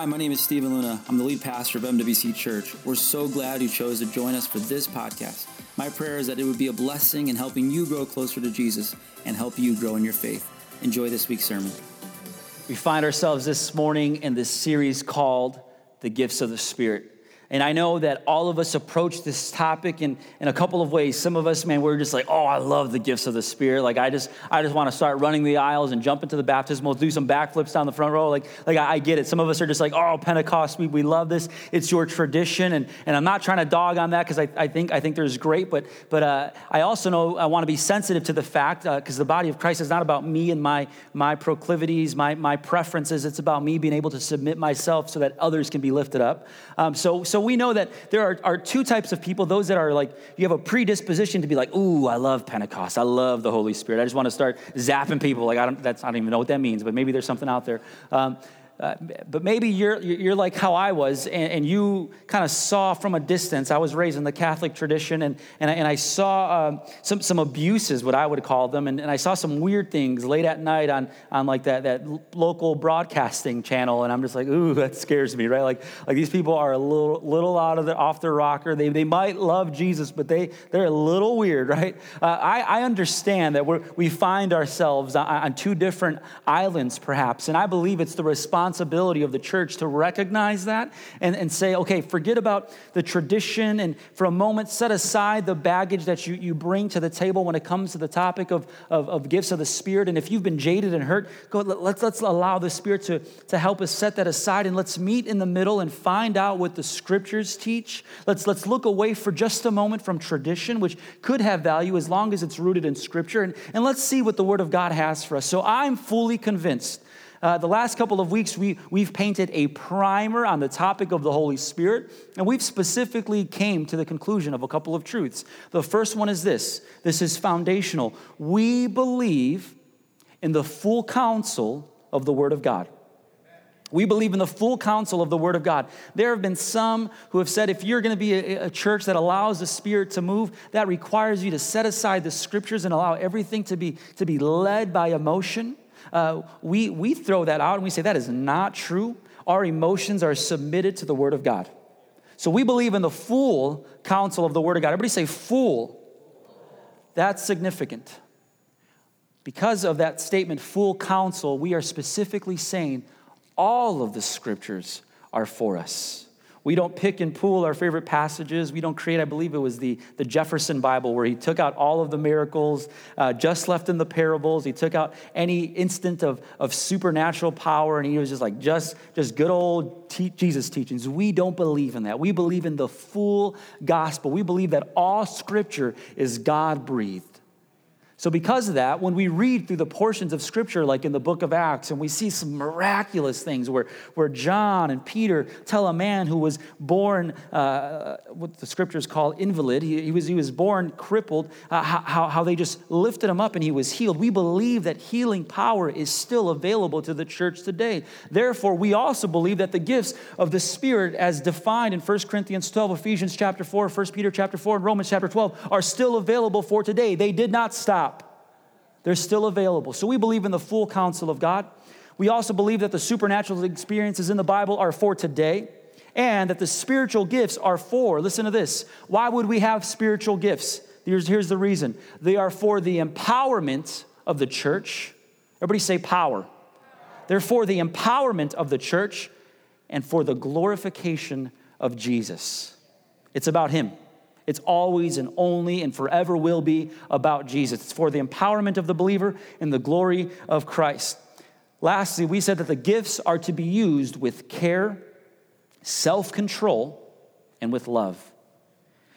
Hi, my name is Stephen Luna. I'm the lead pastor of MWC Church. We're so glad you chose to join us for this podcast. My prayer is that it would be a blessing in helping you grow closer to Jesus and help you grow in your faith. Enjoy this week's sermon. We find ourselves this morning in this series called The Gifts of the Spirit. And I know that all of us approach this topic in, in a couple of ways. Some of us, man, we're just like, oh, I love the gifts of the Spirit. Like, I just, I just want to start running the aisles and jump into the baptismal, do some backflips down the front row. Like, like I, I get it. Some of us are just like, oh, Pentecost, we, we love this. It's your tradition. And, and I'm not trying to dog on that because I, I, think, I think there's great. But, but uh, I also know I want to be sensitive to the fact because uh, the body of Christ is not about me and my, my proclivities, my, my preferences. It's about me being able to submit myself so that others can be lifted up. Um, so, so we know that there are, are two types of people those that are like, you have a predisposition to be like, ooh, I love Pentecost. I love the Holy Spirit. I just want to start zapping people. Like, I don't, that's, I don't even know what that means, but maybe there's something out there. Um, uh, but maybe you're, you're like how I was, and, and you kind of saw from a distance. I was raised in the Catholic tradition, and, and, I, and I saw um, some, some abuses, what I would call them, and, and I saw some weird things late at night on, on like that, that local broadcasting channel, and I'm just like, ooh, that scares me, right? Like, like these people are a little, little out of the, off their rocker. They, they might love Jesus, but they, they're a little weird, right? Uh, I, I understand that we we find ourselves on, on two different islands, perhaps, and I believe it's the response responsibility of the church to recognize that and, and say, okay, forget about the tradition and for a moment set aside the baggage that you, you bring to the table when it comes to the topic of, of, of gifts of the Spirit. And if you've been jaded and hurt, go, let's, let's allow the Spirit to, to help us set that aside and let's meet in the middle and find out what the scriptures teach. Let's, let's look away for just a moment from tradition, which could have value as long as it's rooted in scripture. And, and let's see what the Word of God has for us. So I'm fully convinced uh, the last couple of weeks, we, we've painted a primer on the topic of the Holy Spirit, and we've specifically came to the conclusion of a couple of truths. The first one is this this is foundational. We believe in the full counsel of the Word of God. We believe in the full counsel of the Word of God. There have been some who have said if you're going to be a, a, church that allows the Spirit to move, that requires you to set aside the Scriptures and allow everything to be, to be led by emotion uh, we, we throw that out and we say that is not true. Our emotions are submitted to the Word of God. So we believe in the full counsel of the Word of God. Everybody say full. That's significant. Because of that statement, full counsel, we are specifically saying all of the scriptures are for us. We don't pick and pull our favorite passages. We don't create, I believe it was the, the Jefferson Bible, where he took out all of the miracles uh, just left in the parables. He took out any instant of, of supernatural power, and he was just like, just, just good old te- Jesus teachings. We don't believe in that. We believe in the full gospel. We believe that all scripture is God breathed. So, because of that, when we read through the portions of Scripture, like in the book of Acts, and we see some miraculous things where, where John and Peter tell a man who was born, uh, what the Scriptures call invalid, he, he, was, he was born crippled, uh, how, how they just lifted him up and he was healed. We believe that healing power is still available to the church today. Therefore, we also believe that the gifts of the Spirit, as defined in 1 Corinthians 12, Ephesians chapter 4, 1 Peter chapter 4, and Romans chapter 12, are still available for today. They did not stop. They're still available. So we believe in the full counsel of God. We also believe that the supernatural experiences in the Bible are for today and that the spiritual gifts are for, listen to this. Why would we have spiritual gifts? Here's, here's the reason they are for the empowerment of the church. Everybody say power. They're for the empowerment of the church and for the glorification of Jesus. It's about Him. It's always and only and forever will be about Jesus. It's for the empowerment of the believer and the glory of Christ. Lastly, we said that the gifts are to be used with care, self control, and with love.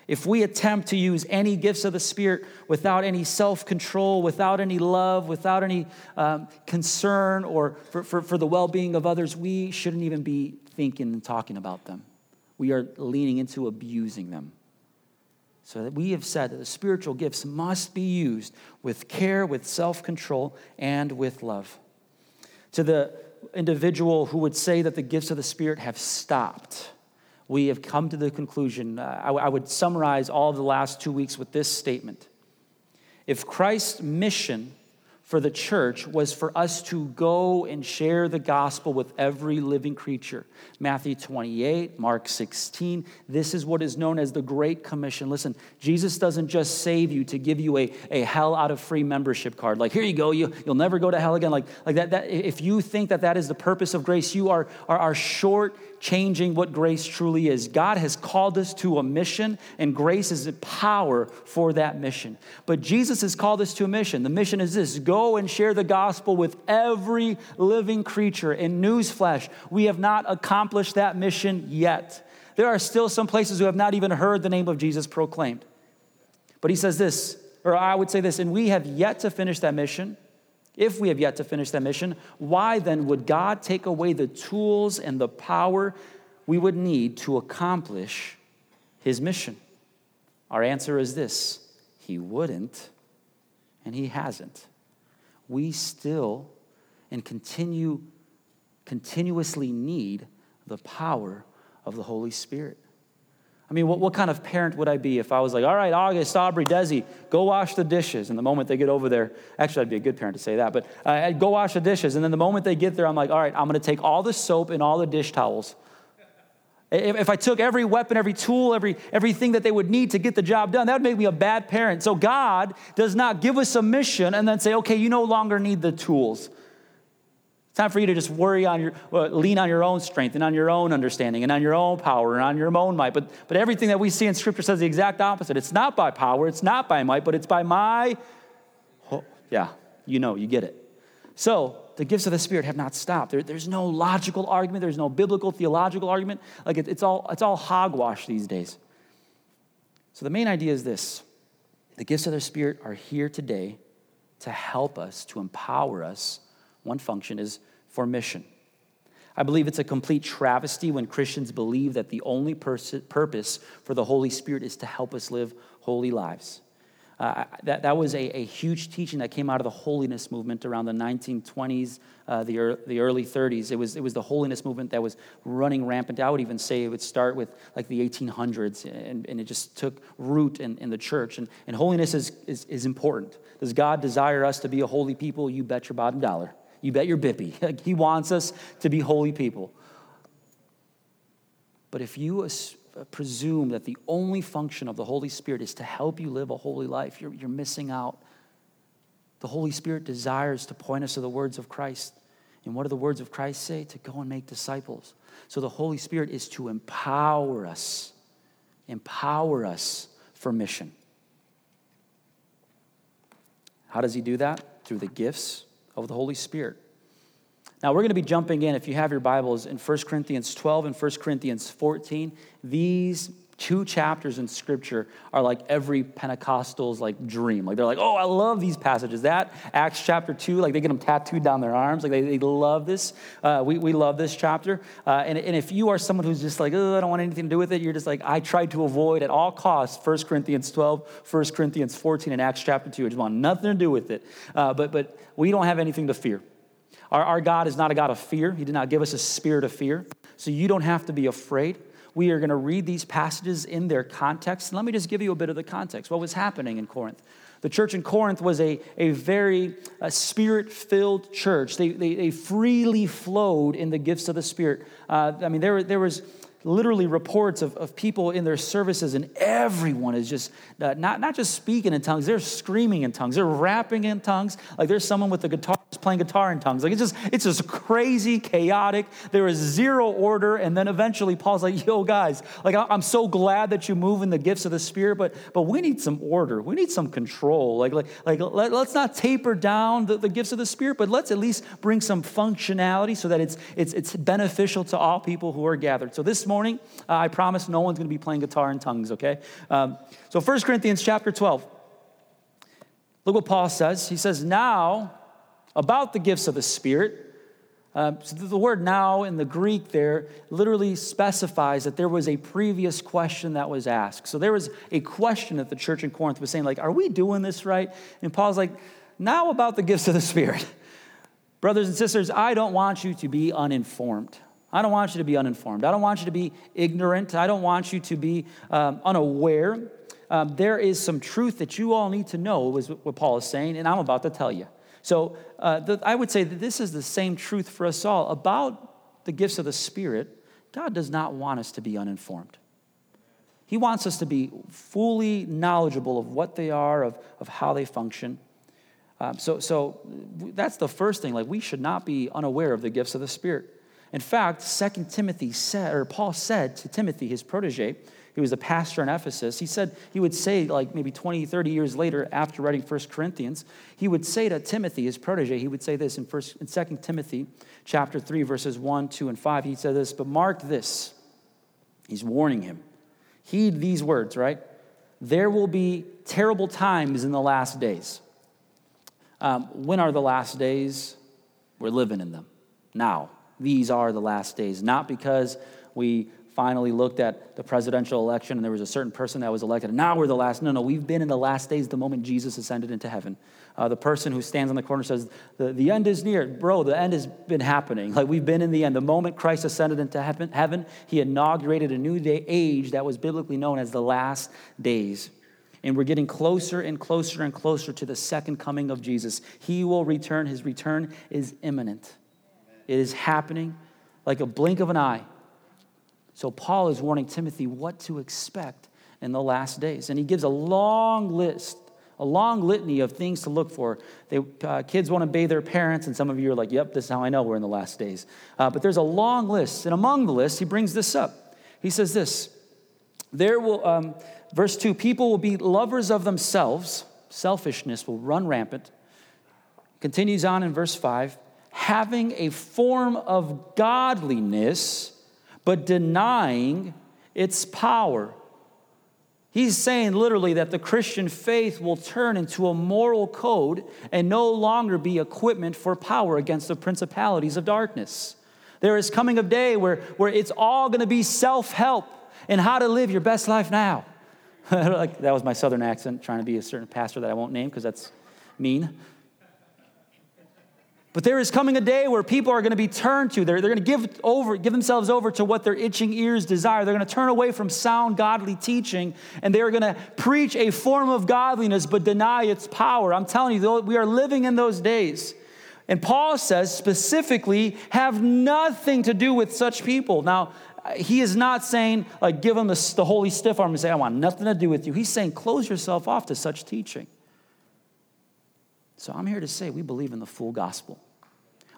If we attempt to use any gifts of the Spirit without any self control, without any love, without any um, concern or for, for, for the well being of others, we shouldn't even be thinking and talking about them. We are leaning into abusing them. So that we have said that the spiritual gifts must be used with care, with self control, and with love. To the individual who would say that the gifts of the Spirit have stopped, we have come to the conclusion. Uh, I, I would summarize all of the last two weeks with this statement If Christ's mission for the church was for us to go and share the gospel with every living creature. Matthew 28, Mark 16. This is what is known as the Great Commission. Listen, Jesus doesn't just save you to give you a, a hell out of free membership card. Like, here you go, you, you'll never go to hell again. Like, like that, that, if you think that that is the purpose of grace, you are, are, are short changing what grace truly is. God has called us to a mission, and grace is the power for that mission. But Jesus has called us to a mission. The mission is this go and share the gospel with every living creature. In newsflash, we have not accomplished that mission yet. There are still some places who have not even heard the name of Jesus proclaimed. But he says this, or I would say this, and we have yet to finish that mission. If we have yet to finish that mission, why then would God take away the tools and the power we would need to accomplish his mission? Our answer is this He wouldn't, and He hasn't. We still and continue continuously need the power of the Holy Spirit. I mean, what, what kind of parent would I be if I was like, all right, August, Aubrey, Desi, go wash the dishes. And the moment they get over there, actually, I'd be a good parent to say that, but uh, go wash the dishes. And then the moment they get there, I'm like, all right, I'm going to take all the soap and all the dish towels. If, if I took every weapon, every tool, every, everything that they would need to get the job done, that would make me a bad parent. So God does not give us a mission and then say, okay, you no longer need the tools. It's time for you to just worry on your, uh, lean on your own strength and on your own understanding and on your own power and on your own might. But, but everything that we see in Scripture says the exact opposite. It's not by power, it's not by might, but it's by my. Oh, yeah, you know, you get it. So the gifts of the Spirit have not stopped. There, there's no logical argument, there's no biblical, theological argument. Like it, it's, all, it's all hogwash these days. So the main idea is this the gifts of the Spirit are here today to help us, to empower us one function is for mission. I believe it's a complete travesty when Christians believe that the only pers- purpose for the Holy Spirit is to help us live holy lives. Uh, that, that was a, a, huge teaching that came out of the holiness movement around the 1920s, uh, the, er, the early 30s. It was, it was the holiness movement that was running rampant. I would even say it would start with like the 1800s, and, and it just took root in, in the church. And, and holiness is, is, is important. Does God desire us to be a holy people? You bet your bottom dollar. You bet your bippy. he wants us to be holy people. But if you uh, presume that the only function of the Holy Spirit is to help you live a holy life, you're, you're missing out. The Holy Spirit desires to point us to the words of Christ. And what do the words of Christ say? To go and make disciples. So the Holy Spirit is to empower us, empower us for mission. How does He do that? Through the gifts of the Holy Spirit. Now, we're going to be jumping in, if you have your Bibles, in 1 Corinthians 12 and 1 Corinthians 14. These two chapters in scripture are like every pentecostal's like dream. Like they're like oh i love these passages. That acts chapter 2 like they get them tattooed down their arms. Like they, they love this. Uh, we, we love this chapter. Uh, and, and if you are someone who's just like oh i don't want anything to do with it you're just like i tried to avoid at all costs 1 corinthians 12 1 corinthians 14 and acts chapter 2 i just want nothing to do with it. Uh, but but we don't have anything to fear. Our, our god is not a god of fear. He did not give us a spirit of fear. So you don't have to be afraid we are going to read these passages in their context. Let me just give you a bit of the context. What was happening in Corinth? The church in Corinth was a, a very uh, spirit filled church. They, they, they, freely flowed in the gifts of the Spirit. Uh, I mean, there, there was literally reports of, of people in their services, and everyone is just uh, not, not just speaking in tongues, they're screaming in tongues, they're rapping in tongues. Like there's someone with a guitar playing guitar in tongues. Like it's just, it's just crazy, chaotic. There is zero order. And then eventually Paul's like, yo, guys, like I'm so glad that you move in the gifts of the Spirit, but but we need some order. We need some control. Like, like, like let, us not taper down the, the gifts of the Spirit, but let's at least bring some functionality so that it's it's it's beneficial to all people who are gathered. So this morning, uh, I promise no one's going to be playing guitar in tongues, okay? Um, so 1 Corinthians chapter 12. Look what Paul says. He says, Now about the gifts of the Spirit. Uh, so the word now in the Greek there literally specifies that there was a previous question that was asked. So there was a question that the church in Corinth was saying, like, are we doing this right? And Paul's like, now about the gifts of the Spirit. Brothers and sisters, I don't want you to be uninformed. I don't want you to be uninformed. I don't want you to be ignorant. I don't want you to be um, unaware. Um, there is some truth that you all need to know, is what Paul is saying, and I'm about to tell you. So uh, the, I would say that this is the same truth for us all about the gifts of the Spirit. God does not want us to be uninformed. He wants us to be fully knowledgeable of what they are, of, of how they function. Um, so, so that's the first thing. Like, we should not be unaware of the gifts of the Spirit. In fact, Second Timothy said, or Paul said to Timothy, his protege, he was a pastor in Ephesus. He said, he would say, like maybe 20, 30 years later, after writing First Corinthians, he would say to Timothy, his protege, he would say this in, first, in 2 Timothy chapter 3, verses 1, 2, and 5. He said this, but mark this. He's warning him. Heed these words, right? There will be terrible times in the last days. Um, when are the last days? We're living in them now. These are the last days, not because we finally looked at the presidential election and there was a certain person that was elected. And now we're the last no no we've been in the last days the moment jesus ascended into heaven. Uh, the person who stands on the corner says the, the end is near. Bro the end has been happening. Like we've been in the end. The moment christ ascended into heaven, heaven he inaugurated a new day, age that was biblically known as the last days. And we're getting closer and closer and closer to the second coming of jesus. He will return. His return is imminent. It is happening like a blink of an eye so Paul is warning Timothy what to expect in the last days. And he gives a long list, a long litany of things to look for. They, uh, kids want to obey their parents, and some of you are like, yep, this is how I know we're in the last days. Uh, but there's a long list. And among the list, he brings this up. He says this There will, um, verse 2, people will be lovers of themselves, selfishness will run rampant. Continues on in verse 5 having a form of godliness but denying its power. He's saying literally that the Christian faith will turn into a moral code and no longer be equipment for power against the principalities of darkness. There is coming a day where, where it's all going to be self help and how to live your best life now. that was my southern accent, trying to be a certain pastor that I won't name because that's mean. But there is coming a day where people are going to be turned to. They're, they're going to give, over, give themselves over to what their itching ears desire. They're going to turn away from sound godly teaching and they're going to preach a form of godliness but deny its power. I'm telling you, we are living in those days. And Paul says specifically, have nothing to do with such people. Now, he is not saying, like, give them the, the holy stiff arm and say, I want nothing to do with you. He's saying, close yourself off to such teaching. So I'm here to say we believe in the full gospel.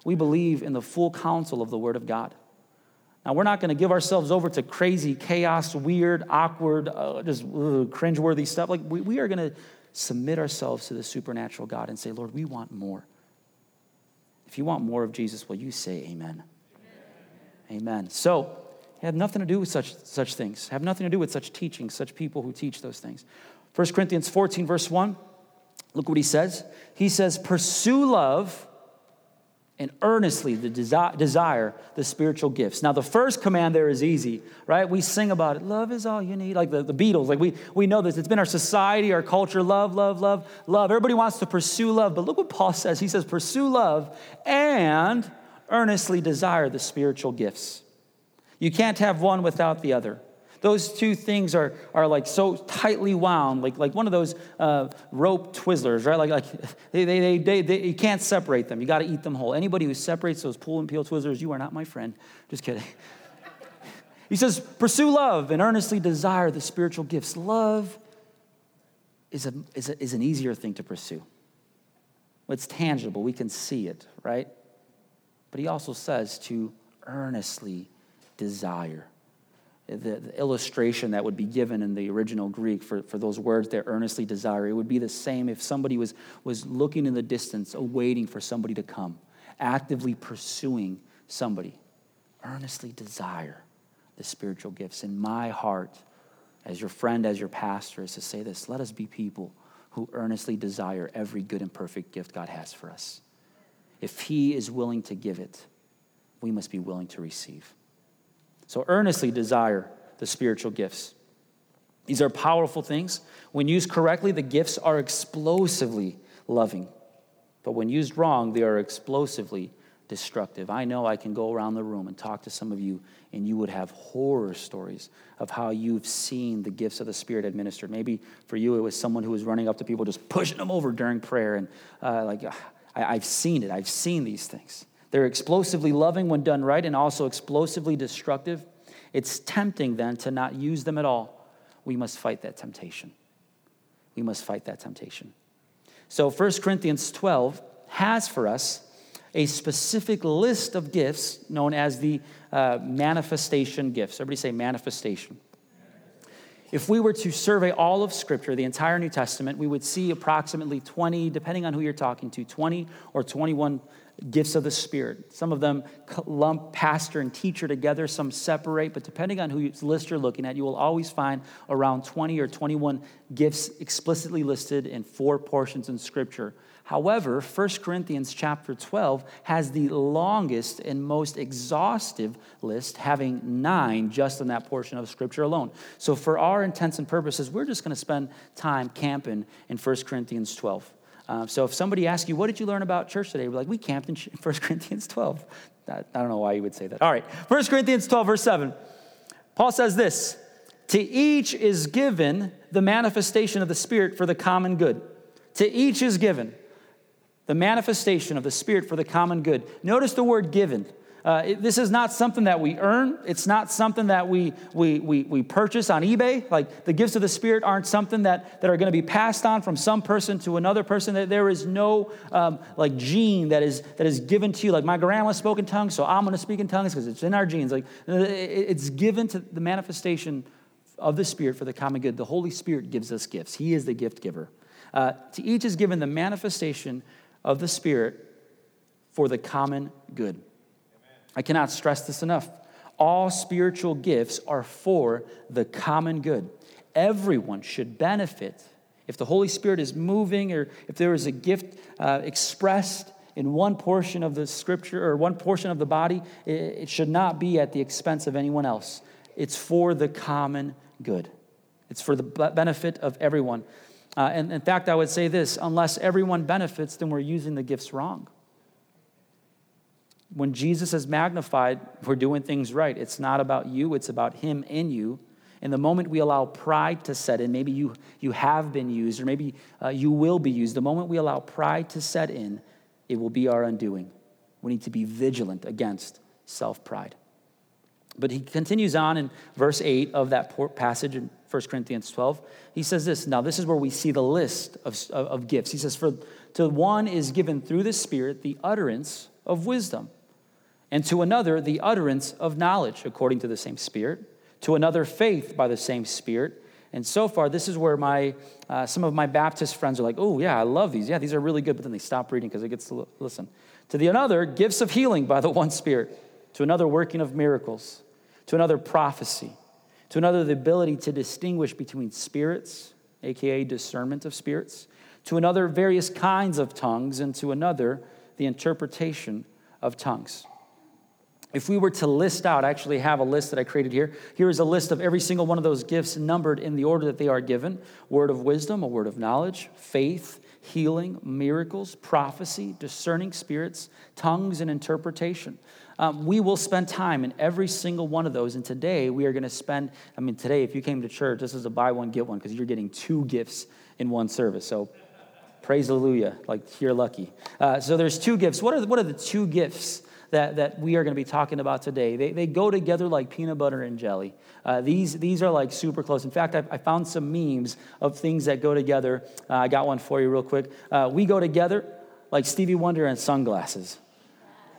We believe in the full counsel of the Word of God. Now, we're not going to give ourselves over to crazy, chaos, weird, awkward, uh, just uh, cringeworthy stuff. Like, we, we are going to submit ourselves to the supernatural God and say, Lord, we want more. If you want more of Jesus, will you say amen? Amen. amen. So, have nothing to do with such, such things, have nothing to do with such teaching, such people who teach those things. 1 Corinthians 14, verse 1. Look what he says. He says, Pursue love and earnestly desi- desire the spiritual gifts. Now, the first command there is easy, right? We sing about it. Love is all you need, like the, the Beatles. Like we, we know this. It's been our society, our culture. Love, love, love, love. Everybody wants to pursue love. But look what Paul says. He says, Pursue love and earnestly desire the spiritual gifts. You can't have one without the other. Those two things are, are like so tightly wound, like, like one of those uh, rope Twizzlers, right? Like, like they, they, they, they, they you can't separate them. You got to eat them whole. Anybody who separates those pull and peel Twizzlers, you are not my friend. Just kidding. He says, pursue love and earnestly desire the spiritual gifts. Love is, a, is, a, is an easier thing to pursue. It's tangible, we can see it, right? But he also says to earnestly desire the, the, illustration that would be given in the original Greek for, for those words they earnestly desire. It would be the same if somebody was, was looking in the distance, awaiting for somebody to come, actively pursuing somebody. Earnestly desire the spiritual gifts. In my heart, as your friend, as your pastor, is to say this let us be people who earnestly desire every good and perfect gift God has for us. If He is willing to give it, we must be willing to receive. So earnestly desire the spiritual gifts. These are powerful things. When used correctly, the gifts are explosively loving. But when used wrong, they are explosively destructive. I know I can go around the room and talk to some of you, and you would have horror stories of how you've seen the gifts of the Spirit administered. Maybe for you, it was someone who was running up to people, just pushing them over during prayer, and uh, like, I, I've seen it, I've seen these things. They're explosively loving when done right and also explosively destructive. It's tempting then to not use them at all. We must fight that temptation. We must fight that temptation. So 1 Corinthians 12 has for us a specific list of gifts known as the uh, manifestation gifts. Everybody say manifestation. If we were to survey all of Scripture, the entire New Testament, we would see approximately 20, depending on who you're talking to, 20 or 21 gifts of the Spirit. Some of them lump pastor and teacher together, some separate, but depending on whose list you're looking at, you will always find around 20 or 21 gifts explicitly listed in four portions in Scripture. However, 1 Corinthians chapter 12 has the longest and most exhaustive list, having nine just in that portion of Scripture alone. So, for our intents and purposes, we're just going to spend time camping in 1 Corinthians 12. Uh, so if somebody asks you, what did you learn about church today? We're like, we camped in 1 Corinthians 12. I don't know why you would say that. All right, 1 Corinthians 12, verse 7. Paul says this To each is given the manifestation of the Spirit for the common good. To each is given the manifestation of the Spirit for the common good. Notice the word given. Uh, it, this is not something that we earn. It's not something that we, we, we, we purchase on eBay. Like the gifts of the Spirit aren't something that, that are going to be passed on from some person to another person. There is no um, like gene that is, that is given to you. Like my grandma spoke in tongues, so I'm going to speak in tongues because it's in our genes. Like it's given to the manifestation of the Spirit for the common good. The Holy Spirit gives us gifts. He is the gift giver. Uh, to each is given the manifestation of the Spirit for the common good. I cannot stress this enough. All spiritual gifts are for the common good. Everyone should benefit. If the Holy Spirit is moving or if there is a gift uh, expressed in one portion of the scripture or one portion of the body, it, it should not be at the expense of anyone else. It's for the common good, it's for the benefit of everyone. Uh, and in fact, I would say this unless everyone benefits, then we're using the gifts wrong when Jesus is magnified, we're doing things right. It's not about you, it's about Him in you. And the moment we allow pride to set in, maybe you, you have been used, or maybe uh, you will be used, the moment we allow pride to set in, it will be our undoing. We need to be vigilant against self pride. But he continues on in verse 8 of that passage 1 Corinthians 12. He says this. Now, this is where we see the list of, of, of gifts. He says, For to one is given through the Spirit the utterance of wisdom, and to another the utterance of knowledge according to the same Spirit, to another faith by the same Spirit. And so far, this is where my uh, some of my Baptist friends are like, "Oh yeah, I love these. Yeah, these are really good." But then they stop reading because it gets to listen. To the another, gifts of healing by the one Spirit. To another, working of miracles. To another, prophecy. To another, the ability to distinguish between spirits, aka discernment of spirits. To another, various kinds of tongues, and to another, the interpretation of tongues. If we were to list out, I actually have a list that I created here. Here is a list of every single one of those gifts numbered in the order that they are given word of wisdom, a word of knowledge, faith, healing, miracles, prophecy, discerning spirits, tongues, and interpretation. Um, we will spend time in every single one of those. And today we are going to spend, I mean, today, if you came to church, this is a buy one, get one because you're getting two gifts in one service. So praise hallelujah, like you're lucky. Uh, so there's two gifts. What are, the, what are the two gifts that, that we are going to be talking about today. They, they go together like peanut butter and jelly. Uh, these, these are like super close. In fact, I, I found some memes of things that go together. Uh, I got one for you real quick. Uh, we go together like Stevie Wonder and sunglasses.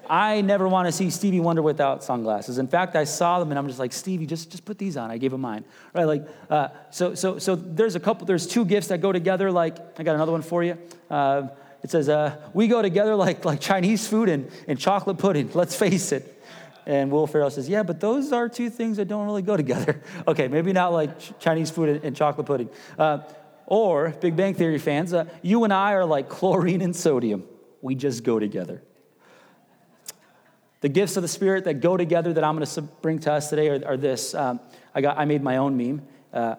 I never want to see Stevie Wonder without sunglasses. In fact, I saw them and I'm just like, Stevie, just, just put these on. I gave him mine. Right? Like, uh, so, so, so there's a couple, there's two gifts that go together. Like, I got another one for you. Uh, it says, uh, We go together like, like Chinese food and, and chocolate pudding, let's face it. And Will Ferrell says, Yeah, but those are two things that don't really go together. okay, maybe not like Chinese food and, and chocolate pudding. Uh, or, Big Bang Theory fans, uh, you and I are like chlorine and sodium. We just go together. The gifts of the Spirit that go together that I'm going to bring to us today are, are this. Um, I, got, I made my own meme. Uh,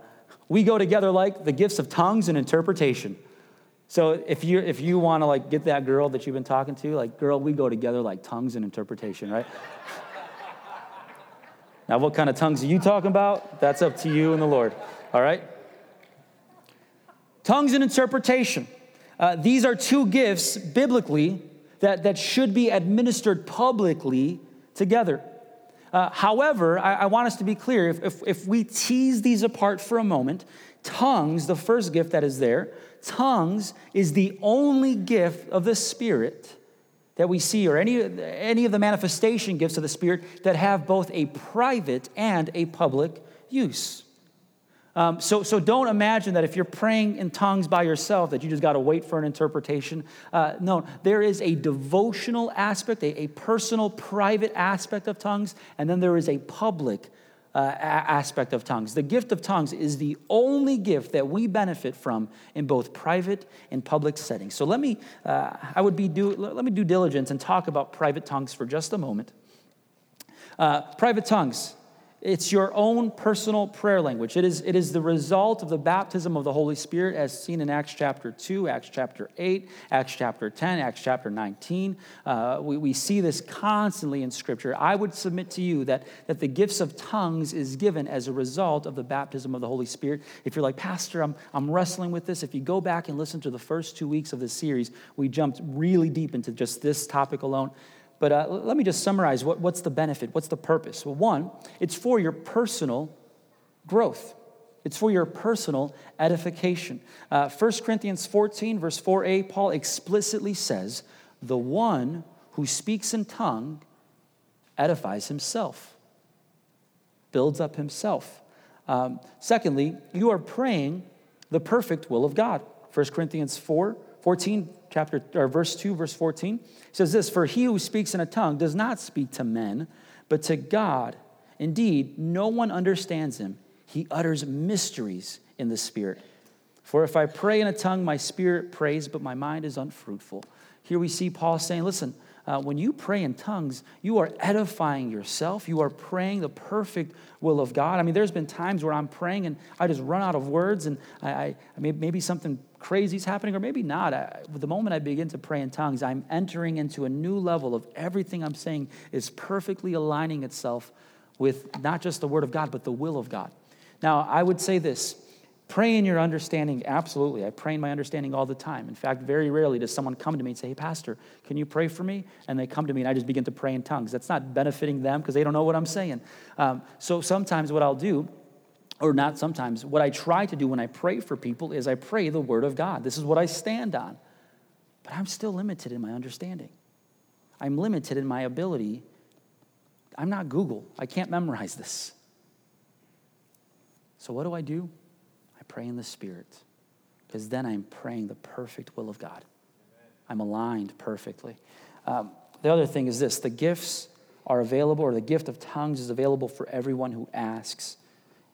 we go together like the gifts of tongues and interpretation. So if you if you want to like get that girl that you've been talking to, like girl, we go together like tongues and interpretation, right? now, what kind of tongues are you talking about? That's up to you and the Lord. All right. Tongues and interpretation. Uh, these are two gifts biblically that, that should be administered publicly together. Uh, however, I, I, want us to be clear if, if, if we tease these apart for a moment, tongues, the first gift that is there, tongues is the only gift of the Spirit that we see, or any, any of the manifestation gifts of the Spirit that have both a private and a public use. Um, so, so don't imagine that if you're praying in tongues by yourself that you just got to wait for an interpretation. Uh, no, there is a devotional aspect, a, a, personal, private aspect of tongues, and then there is a public uh, aspect of tongues. The gift of tongues is the only gift that we benefit from in both private and public settings. So let me, uh, I would be do, let me do diligence and talk about private tongues for just a moment. Uh, private tongues. It's your own personal prayer language. It is, it is the result of the baptism of the Holy Spirit as seen in Acts chapter 2, Acts chapter 8, Acts chapter 10, Acts chapter 19. Uh, we, we see this constantly in Scripture. I would submit to you that, that the gifts of tongues is given as a result of the baptism of the Holy Spirit. If you're like, Pastor, I'm, I'm wrestling with this, if you go back and listen to the first two weeks of this series, we jumped really deep into just this topic alone. But uh, let me just summarize what, what's the benefit? What's the purpose? Well, one, it's for your personal growth. It's for your personal edification. Uh, 1 Corinthians 14, verse 4a, Paul explicitly says, The one who speaks in tongue edifies himself, builds up himself. Um, secondly, you are praying the perfect will of God. 1 Corinthians 4, 14 chapter or verse 2 verse 14 says this for he who speaks in a tongue does not speak to men but to god indeed no one understands him he utters mysteries in the spirit for if i pray in a tongue my spirit prays but my mind is unfruitful here we see paul saying listen uh, when you pray in tongues, you are edifying yourself. You are praying the perfect will of God. I mean, there's been times where I'm praying and I just run out of words, and I, I maybe something crazy is happening, or maybe not. I, the moment I begin to pray in tongues, I'm entering into a new level of everything I'm saying is perfectly aligning itself with not just the Word of God, but the will of God. Now, I would say this Pray in your understanding, absolutely. I pray in my understanding all the time. In fact, very rarely does someone come to me and say, Hey, Pastor, can you pray for me? And they come to me and I just begin to pray in tongues. That's not benefiting them because they don't know what I'm saying. Um, so sometimes what I'll do, or not sometimes, what I try to do when I pray for people is I pray the Word of God. This is what I stand on. But I'm still limited in my understanding. I'm limited in my ability. I'm not Google, I can't memorize this. So what do I do? I pray in the Spirit because then I'm praying the perfect will of God. I'm aligned perfectly. Um, the other thing is this the gifts are available, or the gift of tongues is available for everyone who asks,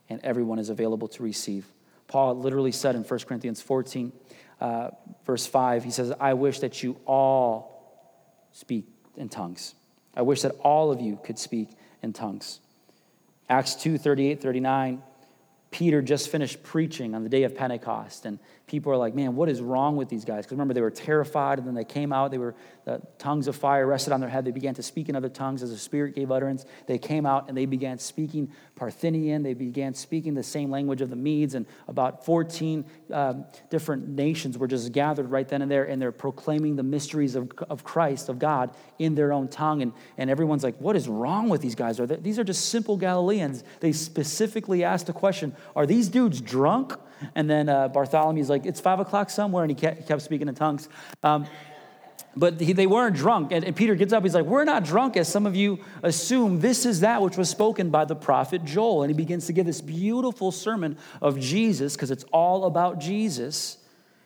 and everyone is available to receive. Paul literally said in 1 Corinthians 14, uh, verse 5, he says, I wish that you all speak in tongues. I wish that all of you could speak in tongues. Acts 2 38, 39. Peter just finished preaching on the day of Pentecost, and people are like, man, what is wrong with these guys? Because remember, they were terrified, and then they came out. They were, the tongues of fire rested on their head. They began to speak in other tongues as the Spirit gave utterance. They came out and they began speaking Parthian. They began speaking the same language of the Medes, and about 14 um, different nations were just gathered right then and there, and they're proclaiming the mysteries of, of Christ, of God, in their own tongue. And, and everyone's like, what is wrong with these guys? Are they, these are just simple Galileans. They specifically asked the question, are these dudes drunk? And then uh, Bartholomew's like, it's five o'clock somewhere, and he kept, he kept speaking in tongues. Um, but he, they weren't drunk. And, and, Peter gets up, he's like, We're not drunk, as some of you assume. This is that which was spoken by the prophet Joel. And he begins to give this beautiful sermon of Jesus, because it's all about Jesus.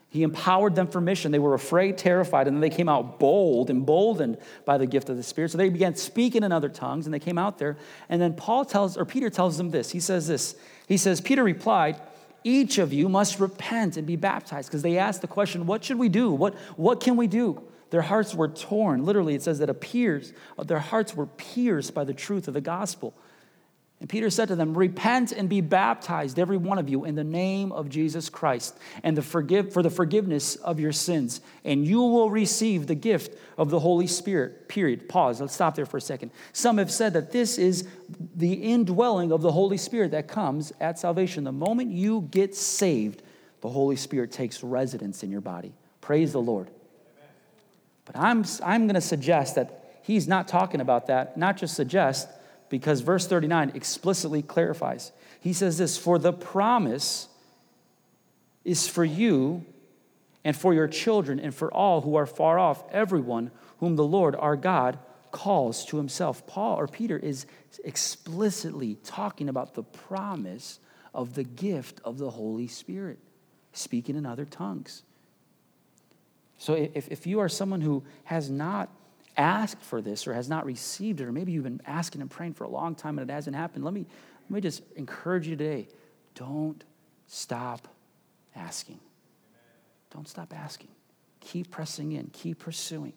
He empowered them for mission. They were afraid, terrified, and then they came out bold, emboldened by the gift of the Spirit. So they began speaking in other tongues, and they came out there. And then Paul tells, or Peter tells them this. He says this. He says, Peter replied, each of you must repent and be baptized because they asked the question, What should we do? What, what can we do? Their hearts were torn. Literally, it says that appears, their hearts were pierced by the truth of the gospel. And Peter said to them, Repent and be baptized, every one of you, in the name of Jesus Christ, and the forgive, for the forgiveness of your sins, and you will receive the gift of the Holy Spirit. Period. Pause. Let's stop there for a second. Some have said that this is the indwelling of the Holy Spirit that comes at salvation. The moment you get saved, the Holy Spirit takes residence in your body. Praise the Lord. But I'm, I'm going to suggest that he's not talking about that, not just suggest, because verse 39 explicitly clarifies. He says this For the promise is for you and for your children and for all who are far off, everyone whom the Lord our God calls to himself. Paul or Peter is explicitly talking about the promise of the gift of the Holy Spirit, speaking in other tongues. So if, if you are someone who has not asked for this or has not received it, or maybe you've been asking and praying for a long time and it hasn't happened, let me, let me just encourage you today don't stop asking. Don't stop asking. Keep pressing in, keep pursuing.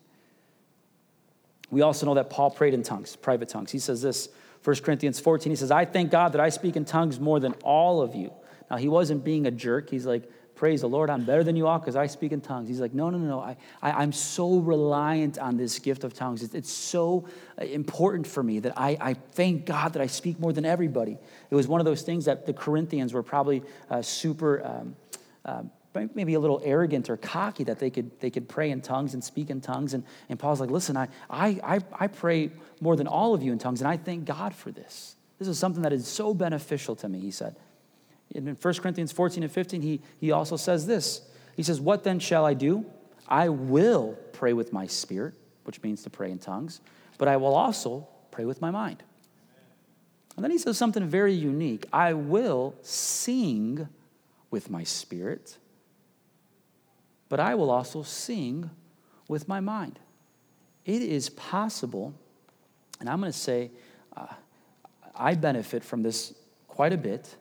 We also know that Paul prayed in tongues, private tongues. He says this, 1 Corinthians 14, he says, I thank God that I speak in tongues more than all of you. Now, he wasn't being a jerk. He's like, praise the Lord, I'm better than you all because I speak in tongues. He's like, no, no, no, no. I, I, am so reliant on this gift of tongues. It's, it's so uh, important for me that I, I thank God that I speak more than everybody. It was one of those things that the Corinthians were probably uh, super. Um, uh, maybe a little arrogant or cocky that they could, they could pray in tongues and speak in tongues. And, and Paul's like, listen, I, I, I pray more than all of you in tongues, and I thank God for this. This is something that is so beneficial to me, he said. In 1 Corinthians 14 and 15, he, he also says this. He says, What then shall I do? I will pray with my spirit, which means to pray in tongues, but I will also pray with my mind. And then he says something very unique I will sing with my spirit, but I will also sing with my mind. It is possible, and I'm going to say uh, I benefit from this quite a bit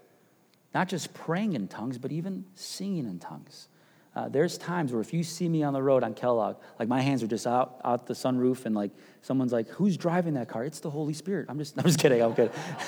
not just praying in tongues, but even singing in tongues. Uh, there's times where if you see me on the road on Kellogg, like my hands are just out out the sunroof, and like someone's like, "Who's driving that car?" It's the Holy Spirit. I'm just, I'm just kidding. I'm kidding.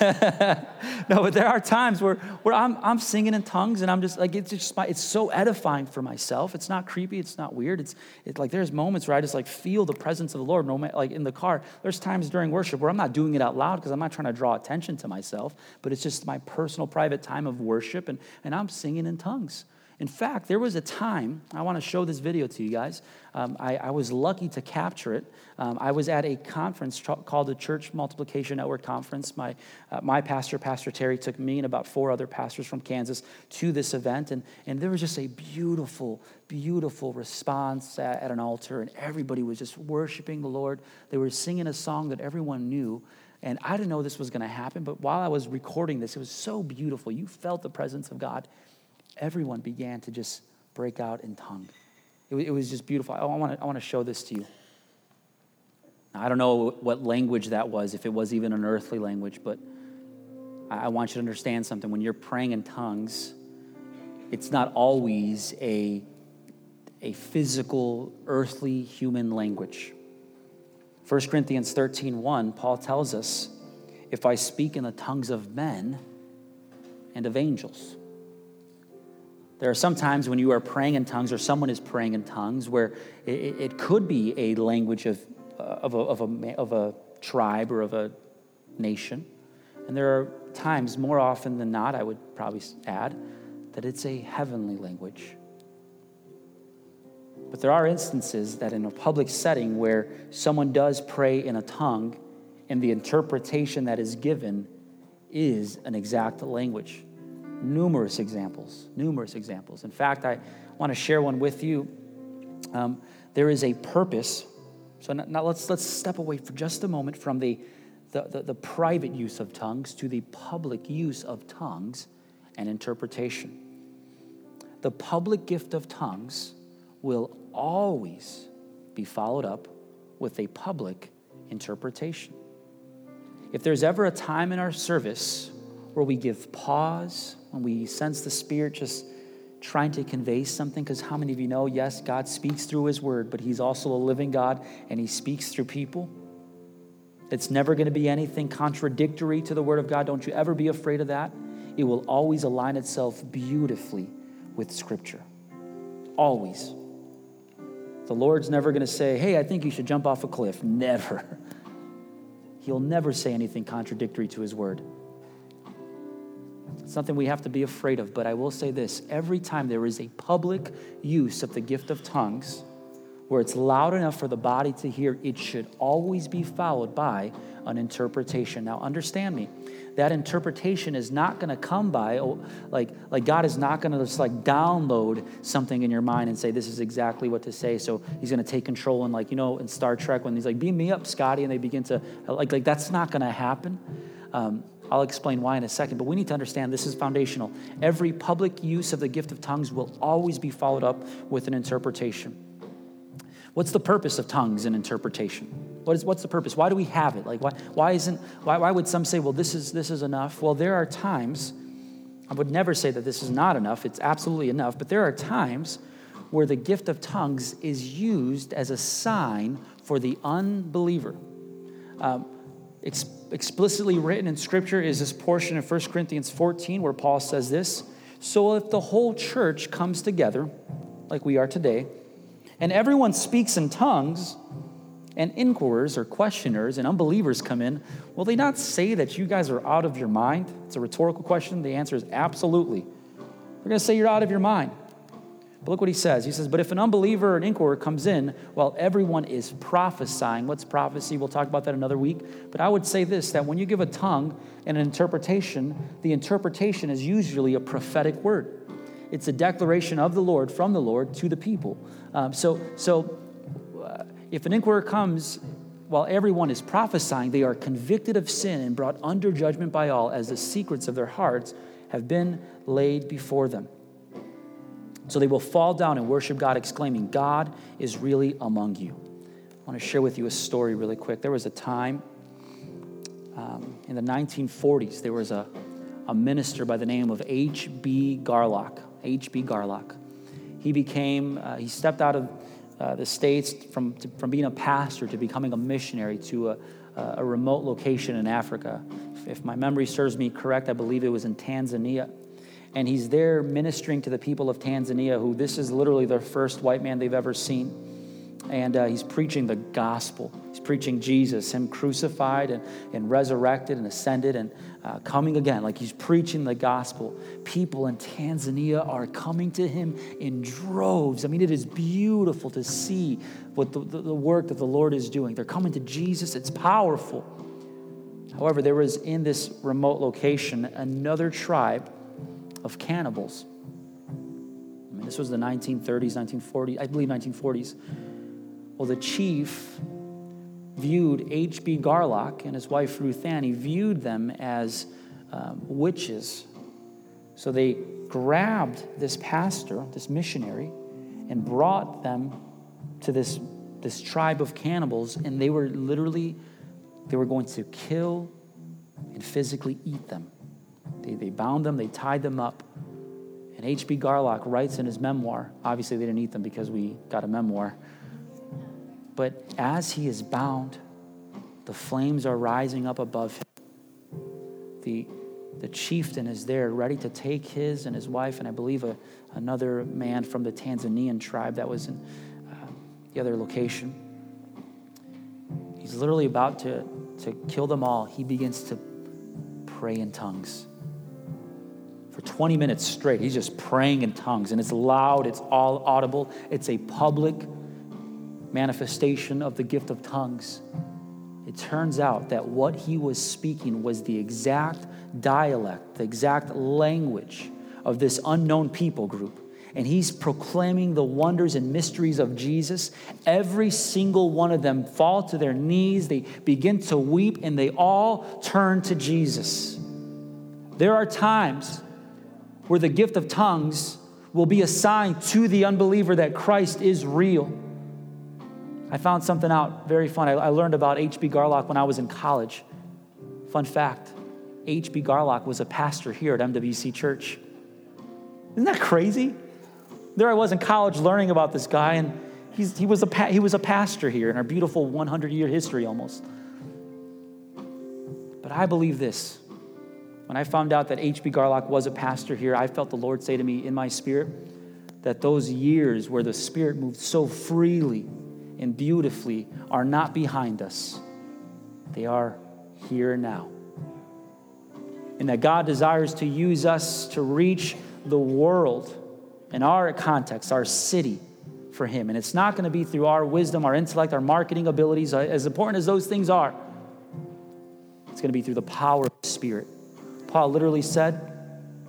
no, but there are times where where I'm I'm singing in tongues, and I'm just like it's just my, it's so edifying for myself. It's not creepy. It's not weird. It's it's like there's moments where I just like feel the presence of the Lord. No, like in the car. There's times during worship where I'm not doing it out loud because I'm not trying to draw attention to myself, but it's just my personal private time of worship, and and I'm singing in tongues. In fact, there was a time, I want to show this video to you guys. Um, I, I, was lucky to capture it. Um, I was at a conference called the Church Multiplication Network Conference. My, uh, my pastor, Pastor Terry, took me and about four other pastors from Kansas to this event. And, and there was just a beautiful, beautiful response at, at an altar, and everybody was just worshiping the Lord. They were singing a song that everyone knew. And I didn't know this was going to happen, but while I was recording this, it was so beautiful. You felt the presence of God everyone began to just break out in tongue. It, it was just beautiful. I want to I show this to you. I don't know what language that was, if it was even an earthly language, but I want you to understand something. When you're praying in tongues, it's not always a, a physical, earthly, human language. 1 Corinthians 13 1, Paul tells us, If I speak in the tongues of men and of angels, there are some times when you are praying in tongues or someone is praying in tongues where it, it could be a language of, uh, of, a, of, a, of a tribe or of a nation. And there are times, more often than not, I would probably add, that it's a heavenly language. But there are instances that in a public setting where someone does pray in a tongue and the interpretation that is given is an exact language numerous examples, numerous examples. In fact, I want to share one with you. Um, there is a purpose. So now, now, let's, let's step away for just a moment from the, the, the, the private use of tongues to the public use of tongues and interpretation. The public gift of tongues will always be followed up with a public interpretation. If there's ever a time in our service where we give pause when we sense the Spirit just trying to convey something. Because how many of you know, yes, God speaks through His Word, but He's also a living God and He speaks through people? It's never going to be anything contradictory to the Word of God. Don't you ever be afraid of that. It will always align itself beautifully with Scripture. Always. The Lord's never going to say, hey, I think you should jump off a cliff. Never. He'll never say anything contradictory to His Word something we have to be afraid of. But I will say this every time there is a public use of the gift of tongues, where it's loud enough for the body to hear, it should always be followed by an interpretation. Now, understand me. That interpretation is not going to come by, oh, like, like God is not going to just like download something in your mind and say, this is exactly what to say. So he's going to take control and like, you know, in Star Trek when he's like, beam me up, Scotty, and they begin to, like, like that's not going to happen. Um, I'll explain why in a second, but we need to understand this is foundational. Every public use of the gift of tongues will always be followed up with an interpretation. What's the purpose of tongues and interpretation? What is, what's the purpose? Why do we have it? Like, why, why isn't, why, why would some say, well, this is, this is enough? Well, there are times, I would never say that this is not enough. It's absolutely enough. But there are times where the gift of tongues is used as a sign for the unbeliever. Um, explicitly written in Scripture is this portion in 1 Corinthians 14 where Paul says this So if the whole church comes together, like we are today, and everyone speaks in tongues, and inquirers or questioners and unbelievers come in, will they not say that you guys are out of your mind? It's a rhetorical question. The answer is absolutely. They're going to say you're out of your mind. But look what he says. He says, But if an unbeliever or an inquirer comes in while everyone is prophesying, what's prophecy? We'll talk about that another week. But I would say this that when you give a tongue and an interpretation, the interpretation is usually a prophetic word. It's a declaration of the Lord from the Lord to the people. Um, so, so uh, if an inquirer comes while everyone is prophesying, they are convicted of sin and brought under judgment by all, as the secrets of their hearts have been laid before them. So they will fall down and worship God, exclaiming, God is really among you. I want to share with you a story really quick. There was a time um, in the 1940s, there was a, a minister by the name of H.B. Garlock. H.B. Garlock. He became, uh, he stepped out of uh, the States from, to, from being a pastor to becoming a missionary to a, a remote location in Africa. If my memory serves me correct, I believe it was in Tanzania. And he's there ministering to the people of Tanzania, who this is literally their first white man they've ever seen and uh, he's preaching the gospel. He's preaching Jesus, him crucified and, and resurrected and ascended and uh, coming again. Like he's preaching the gospel. People in Tanzania are coming to him in droves. I mean, it is beautiful to see what the, the, the work that the Lord is doing. They're coming to Jesus, it's powerful. However, there was in this remote location another tribe of cannibals. I mean, this was the 1930s, 1940s, I believe 1940s well, the chief viewed H.B. Garlock and his wife Ruth Ann, he viewed them as um, witches. So they grabbed this pastor, this missionary, and brought them to this, this tribe of cannibals, and they were literally, they were going to kill and physically eat them. They, they bound them, they tied them up. And H.B. Garlock writes in his memoir, obviously they didn't eat them because we got a memoir, but as he is bound, the flames are rising up above him. The, the chieftain is there ready to take his and his wife, and I believe a, another man from the Tanzanian tribe that was in uh, the other location. He's literally about to, to kill them all. He begins to pray in tongues. For 20 minutes straight, he's just praying in tongues, and it's loud, it's all audible, it's a public manifestation of the gift of tongues, it turns out that what he was speaking was the exact dialect, the exact language of this unknown people group. And he's proclaiming the wonders and mysteries of Jesus. Every single one of them fall to their knees, they begin to weep, and they all turn to Jesus. There are times where the gift of tongues will be a sign to the unbeliever that Christ is real. I found something out very fun. I, I learned about H.B. Garlock when I was in college. Fun fact H.B. Garlock was a pastor here at MWC Church. Isn't that crazy? There I was in college learning about this guy, and he, was a, he was a pastor here in our beautiful 100 year history almost. But I believe this. When I found out that H.B. Garlock was a pastor here, I felt the Lord say to me in my spirit that those years where the Spirit moved so freely and beautifully are not behind us, they are here now. And that God desires to use us to reach the world in our context, our city, for Him. And it's not going to be through our wisdom, our intellect, our marketing abilities, uh, as important as those things are. It's going to be through the power of the Spirit. Paul literally said,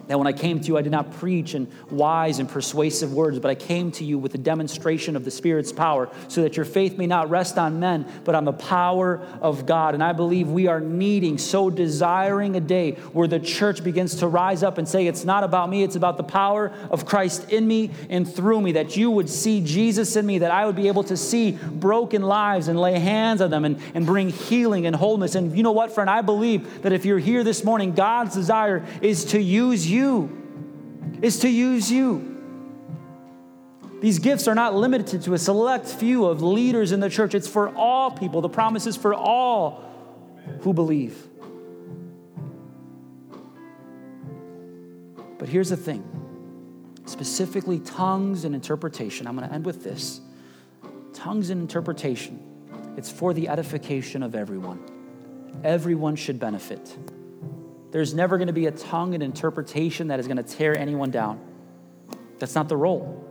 that when I came to you, I did not preach in wise and persuasive words, but I came to you with a demonstration of the Spirit's power, so that your faith may not rest on men, but on the power of God. And I believe we are needing, so desiring a day where the church begins to rise up and say, It's not about me, it's about the power of Christ in me and through me, that you would see Jesus in me, that I would be able to see broken lives and lay hands on them and, and bring healing and wholeness. And you know what, friend? I believe that if you're here this morning, God's desire is to use you you, is to use you. These gifts are not limited to a select few of leaders in the church. It's for all people. The promise is for all who believe. But here's the thing specifically, tongues and interpretation. I'm going to end with this tongues and interpretation. It's for the edification of everyone. Everyone should benefit. There's never going to be a tongue and interpretation that is going to tear anyone down. That's not the role.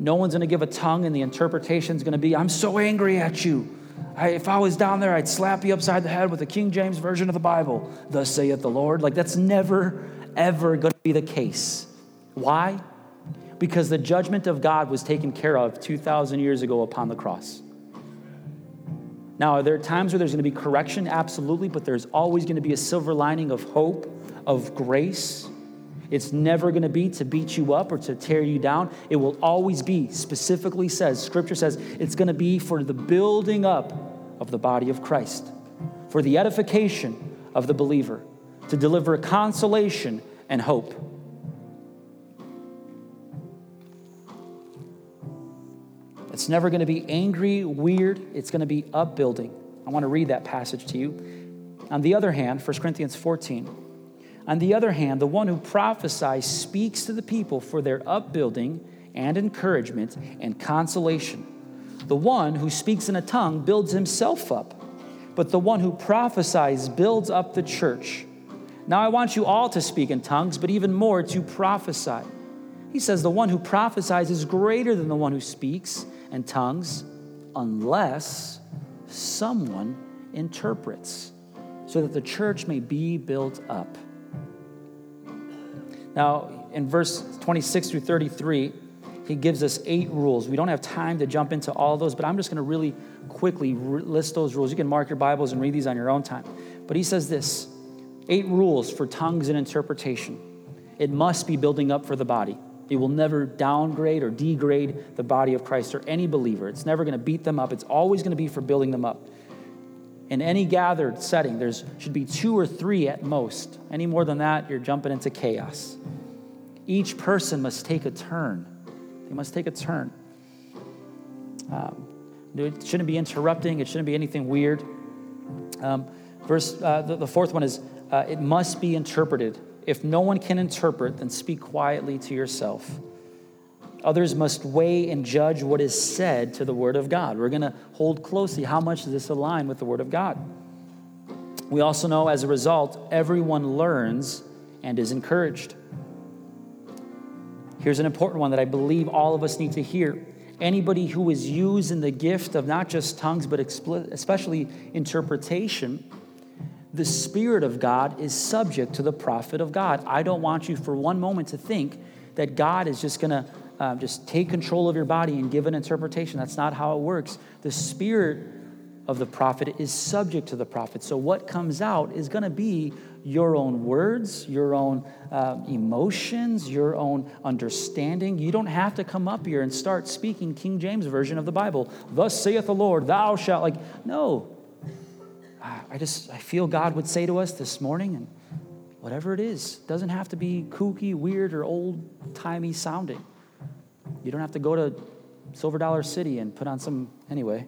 No one's going to give a tongue, and the interpretation is going to be, I'm so angry at you. I, if I was down there, I'd slap you upside the head with the King James Version of the Bible. Thus saith the Lord. Like, that's never, ever going to be the case. Why? Because the judgment of God was taken care of 2,000 years ago upon the cross. Now, are there times where there's going to be correction? Absolutely, but there's always going to be a silver lining of hope, of grace. It's never going to be to beat you up or to tear you down. It will always be, specifically says, Scripture says, it's going to be for the building up of the body of Christ, for the edification of the believer, to deliver consolation and hope. It's never going to be angry, weird. It's going to be upbuilding. I want to read that passage to you. On the other hand, 1 Corinthians 14. On the other hand, the one who prophesies speaks to the people for their upbuilding and encouragement and consolation. The one who speaks in a tongue builds himself up, but the one who prophesies builds up the church. Now I want you all to speak in tongues, but even more to prophesy. He says, The one who prophesies is greater than the one who speaks and tongues unless someone interprets, so that the church may be built up. Now, in verse 26 through 33, he gives us eight rules. We don't have time to jump into all those, but I'm just going to really quickly list those rules. You can mark your Bibles and read these on your own time. But he says this eight rules for tongues and interpretation. It must be building up for the body. It will never downgrade or degrade the body of Christ or any believer. It's never going to beat them up. It's always going to be for building them up. In any gathered setting, there should be two or three at most. Any more than that, you're jumping into chaos. Each person must take a turn. They must take a turn. Um, it shouldn't be interrupting. It shouldn't be anything weird. Um, verse uh, the, the, fourth one is uh, it must be interpreted. If no one can interpret, then speak quietly to yourself. Others must weigh and judge what is said to the Word of God. We're going to hold closely how much does this align with the Word of God. We also know as a result, everyone learns and is encouraged. Here's an important one that I believe all of us need to hear. Anybody who is using the gift of not just tongues, but especially interpretation, the Spirit of God is subject to the prophet of God. I don't want you for one moment to think that God is just going to uh, just take control of your body and give an interpretation. That's not how it works. The Spirit of the prophet is subject to the prophet. So what comes out is going to be your own words, your own uh, emotions, your own understanding. You don't have to come up here and start speaking King James Version of the Bible. Thus saith the Lord, thou shalt, like, no. I just I feel God would say to us this morning, and whatever it is, doesn't have to be kooky, weird, or old timey sounding. You don't have to go to Silver Dollar City and put on some anyway.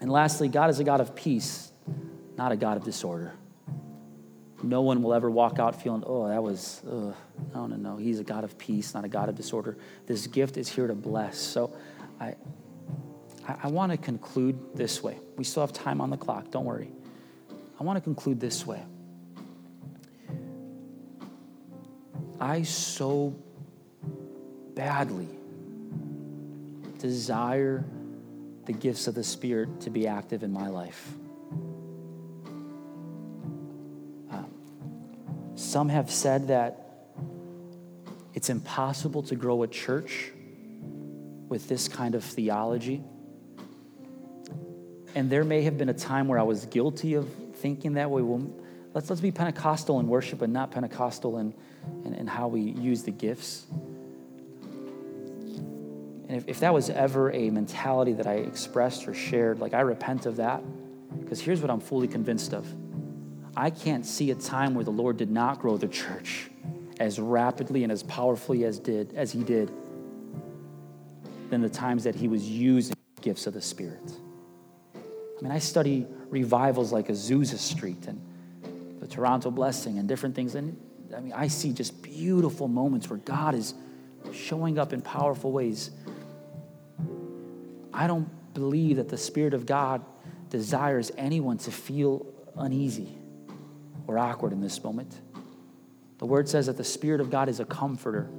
And lastly, God is a God of peace, not a God of disorder. No one will ever walk out feeling, oh, that was, ugh. no, no, no. He's a God of peace, not a God of disorder. This gift is here to bless. So I, I, I want to conclude this way. We still have time on the clock, don't worry. I want to conclude this way. I so badly desire the gifts of the Spirit to be active in my life. Um, some have said that it's impossible to grow a church with this kind of theology. And there may have been a time where I was guilty of thinking that way. Well, let's, let's be Pentecostal in worship and not Pentecostal in, in, in how we use the gifts. And if, if that was ever a mentality that I expressed or shared, like I repent of that. Because here's what I'm fully convinced of I can't see a time where the Lord did not grow the church as rapidly and as powerfully as did as he did than the times that he was using gifts of the Spirit. I mean, I study revivals like Azusa Street and the Toronto Blessing and different things. And I mean, I see just beautiful moments where God is showing up in powerful ways. I don't believe that the Spirit of God desires anyone to feel uneasy or awkward in this moment. The word says that the Spirit of God is a comforter.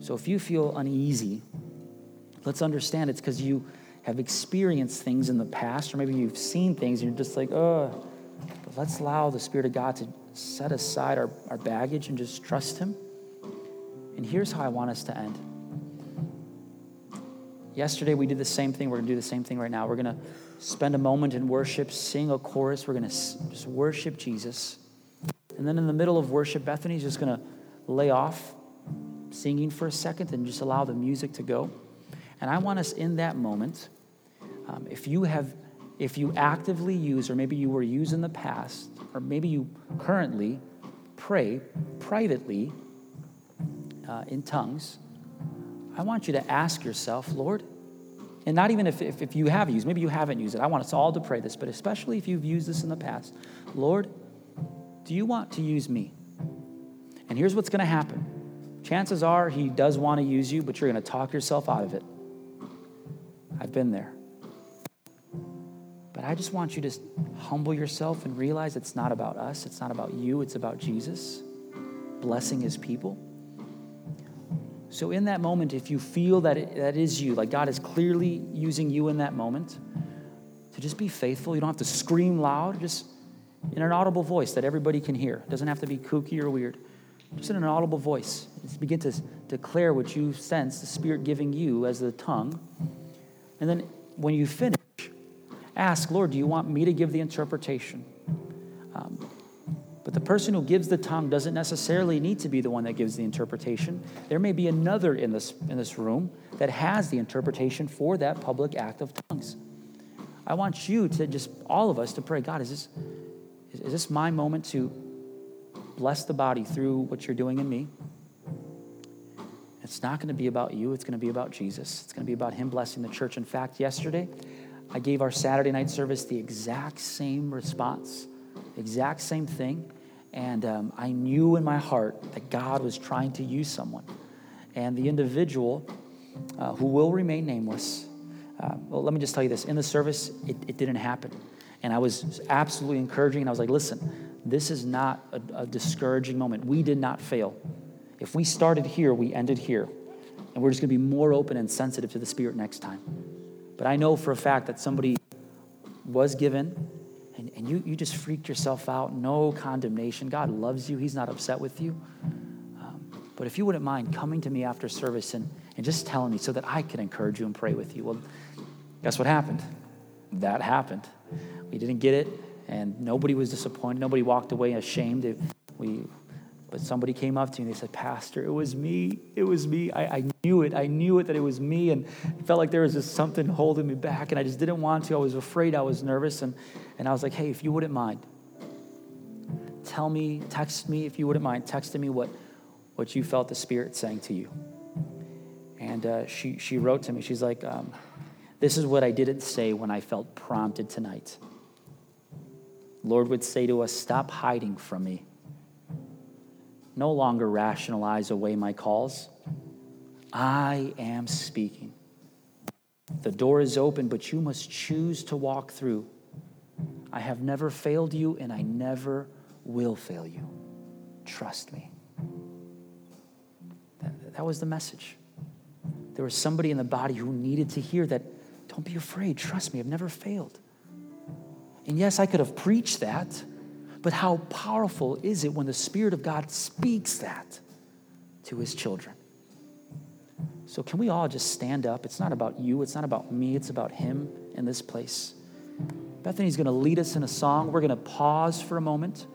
So if you feel uneasy, let's understand it's because you have experienced things in the past, or maybe you've seen things and you're just like, oh, but let's allow the Spirit of God to set aside our, our baggage and just trust Him. And here's how I want us to end. Yesterday we did the same thing. We're going to do the same thing right now. We're going to spend a moment in worship, sing a chorus. We're going to just worship Jesus. And then in the middle of worship, Bethany's just going to lay off singing for a second and just allow the music to go. And I want us in that moment, um, if you have, if you actively use, or maybe you were used in the past, or maybe you currently pray privately uh, in tongues, I want you to ask yourself, Lord, and not even if, if, if you have used, maybe you haven't used it. I want us all to pray this, but especially if you've used this in the past, Lord, do you want to use me? And here's what's going to happen chances are he does want to use you, but you're going to talk yourself out of it. I've been there. But I just want you to humble yourself and realize it's not about us, it's not about you, it's about Jesus blessing his people. So, in that moment, if you feel that it, that is you, like God is clearly using you in that moment, to just be faithful. You don't have to scream loud, just in an audible voice that everybody can hear. It doesn't have to be kooky or weird. Just in an audible voice. Just begin to declare what you sense the Spirit giving you as the tongue. And then when you finish, ask, Lord, do you want me to give the interpretation? Um, but the person who gives the tongue doesn't necessarily need to be the one that gives the interpretation. There may be another in this, in this room that has the interpretation for that public act of tongues. I want you to just, all of us, to pray God, is this, is this my moment to bless the body through what you're doing in me? It's not going to be about you, it's going to be about Jesus. It's going to be about Him blessing the church. In fact, yesterday, I gave our Saturday night service the exact same response, exact same thing. And um, I knew in my heart that God was trying to use someone. And the individual uh, who will remain nameless, uh, well, let me just tell you this in the service, it, it didn't happen. And I was absolutely encouraging, and I was like, listen, this is not a, a discouraging moment. We did not fail. If we started here, we ended here. And we're just going to be more open and sensitive to the Spirit next time. But I know for a fact that somebody was given, and, and you, you just freaked yourself out. No condemnation. God loves you, He's not upset with you. Um, but if you wouldn't mind coming to me after service and, and just telling me so that I can encourage you and pray with you. Well, guess what happened? That happened. We didn't get it, and nobody was disappointed. Nobody walked away ashamed. We, but somebody came up to me and they said, Pastor, it was me. It was me. I, I knew it. I knew it that it was me. And it felt like there was just something holding me back. And I just didn't want to. I was afraid. I was nervous. And, and I was like, hey, if you wouldn't mind, tell me, text me, if you wouldn't mind, texting me what, what you felt the Spirit saying to you. And uh, she, she wrote to me, she's like, um, this is what I didn't say when I felt prompted tonight. Lord would say to us, Stop hiding from me. No longer rationalize away my calls. I am speaking. The door is open, but you must choose to walk through. I have never failed you, and I never will fail you. Trust me. That, that was the message. there was somebody in the body who needed to hear that don't be afraid. Trust me, I've never failed. And yes, I could have preached that, but how powerful is it when the Spirit of God speaks that to his children? So, can we all just stand up? It's not about you, it's not about me, it's about him in this place. Bethany's going to lead us in a song. We're going to pause for a moment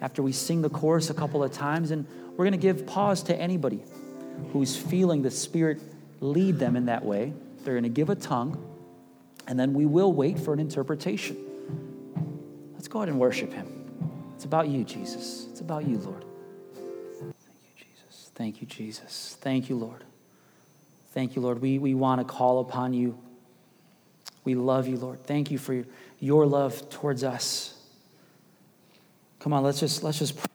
after we sing the chorus a couple of times, and we're going to give pause to anybody who's feeling the Spirit lead them in that way. They're going to give a tongue, and then we will wait for an interpretation. Let's go ahead and worship Him. It's about you, Jesus. It's about you, Lord. Thank you, Jesus. Thank you, Jesus. Thank you, Lord. Thank you, Lord. We, we want to call upon you. We love you, Lord. Thank you for your, your love towards us. Come on, let's just let's just pray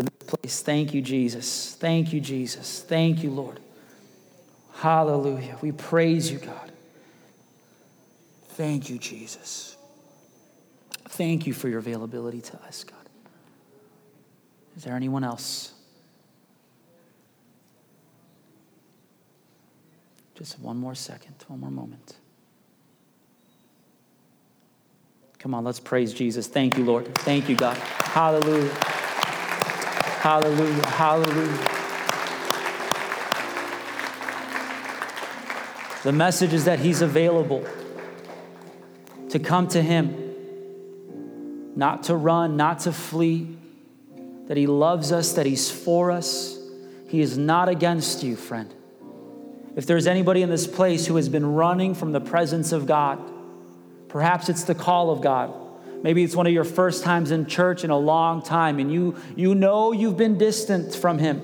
in this place. Thank you, Jesus. Thank you, Jesus. Thank you, Lord. Hallelujah. We praise you, God. Thank you, Jesus. Thank you for your availability to us, God. Is there anyone else? Just one more second, one more moment. Come on, let's praise Jesus. Thank you, Lord. Thank you, God. Hallelujah. Hallelujah. Hallelujah. The message is that He's available to come to Him, not to run, not to flee, that He loves us, that He's for us. He is not against you, friend. If there's anybody in this place who has been running from the presence of God, Perhaps it's the call of God. Maybe it's one of your first times in church in a long time, and you, you know you've been distant from Him.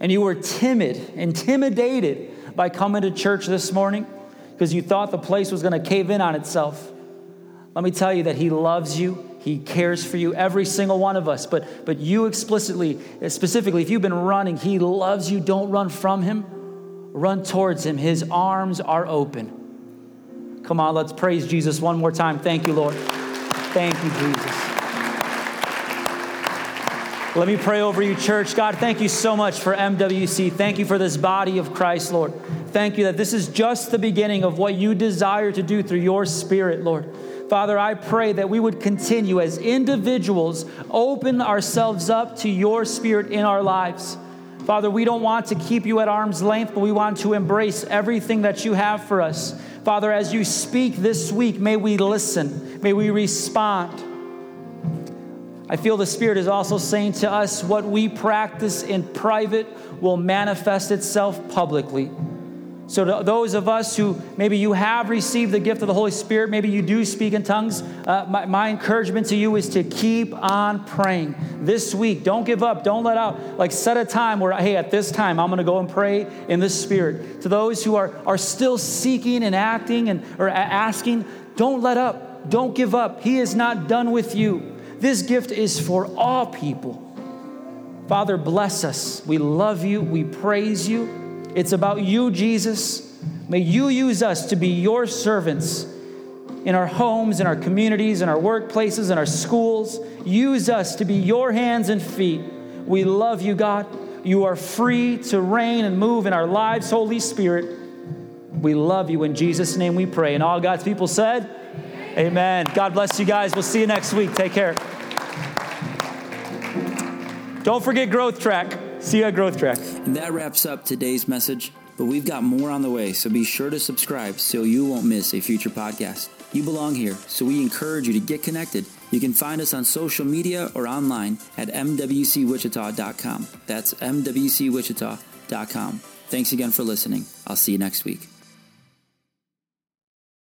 And you were timid, intimidated by coming to church this morning because you thought the place was going to cave in on itself. Let me tell you that He loves you. He cares for you, every single one of us. But, but you explicitly, specifically, if you've been running, He loves you. Don't run from Him, run towards Him. His arms are open. Come on, let's praise Jesus one more time. Thank you, Lord. Thank you, Jesus. Let me pray over you, church. God, thank you so much for MWC. Thank you for this body of Christ, Lord. Thank you that this is just the beginning of what you desire to do through your spirit, Lord. Father, I pray that we would continue as individuals, open ourselves up to your spirit in our lives. Father, we don't want to keep you at arm's length, but we want to embrace everything that you have for us. Father, as you speak this week, may we listen, may we respond. I feel the Spirit is also saying to us what we practice in private will manifest itself publicly. So, to those of us who maybe you have received the gift of the Holy Spirit, maybe you do speak in tongues, uh, my, my, encouragement to you is to keep on praying this week. Don't give up. Don't let out. Like, set a time where, hey, at this time, I'm going to go and pray in the Spirit. To those who are, are still seeking and acting and or asking, don't let up. Don't give up. He is not done with you. This gift is for all people. Father, bless us. We love you. We praise you. It's about you, Jesus. May you use us to be your servants in our homes, in our communities, in our workplaces, in our schools. Use us to be your hands and feet. We love you, God. You are free to reign and move in our lives, Holy Spirit. We love you. In Jesus' name we pray. And all God's people said, Amen. Amen. God bless you guys. We'll see you next week. Take care. Don't forget Growth Track. See you at Growth Track. And that wraps up today's message, but we've got more on the way, so be sure to subscribe so you won't miss a future podcast. You belong here, so we encourage you to get connected. You can find us on social media or online at mwcwichita.com. That's mwcwichita.com. Thanks again for listening. I'll see you next week.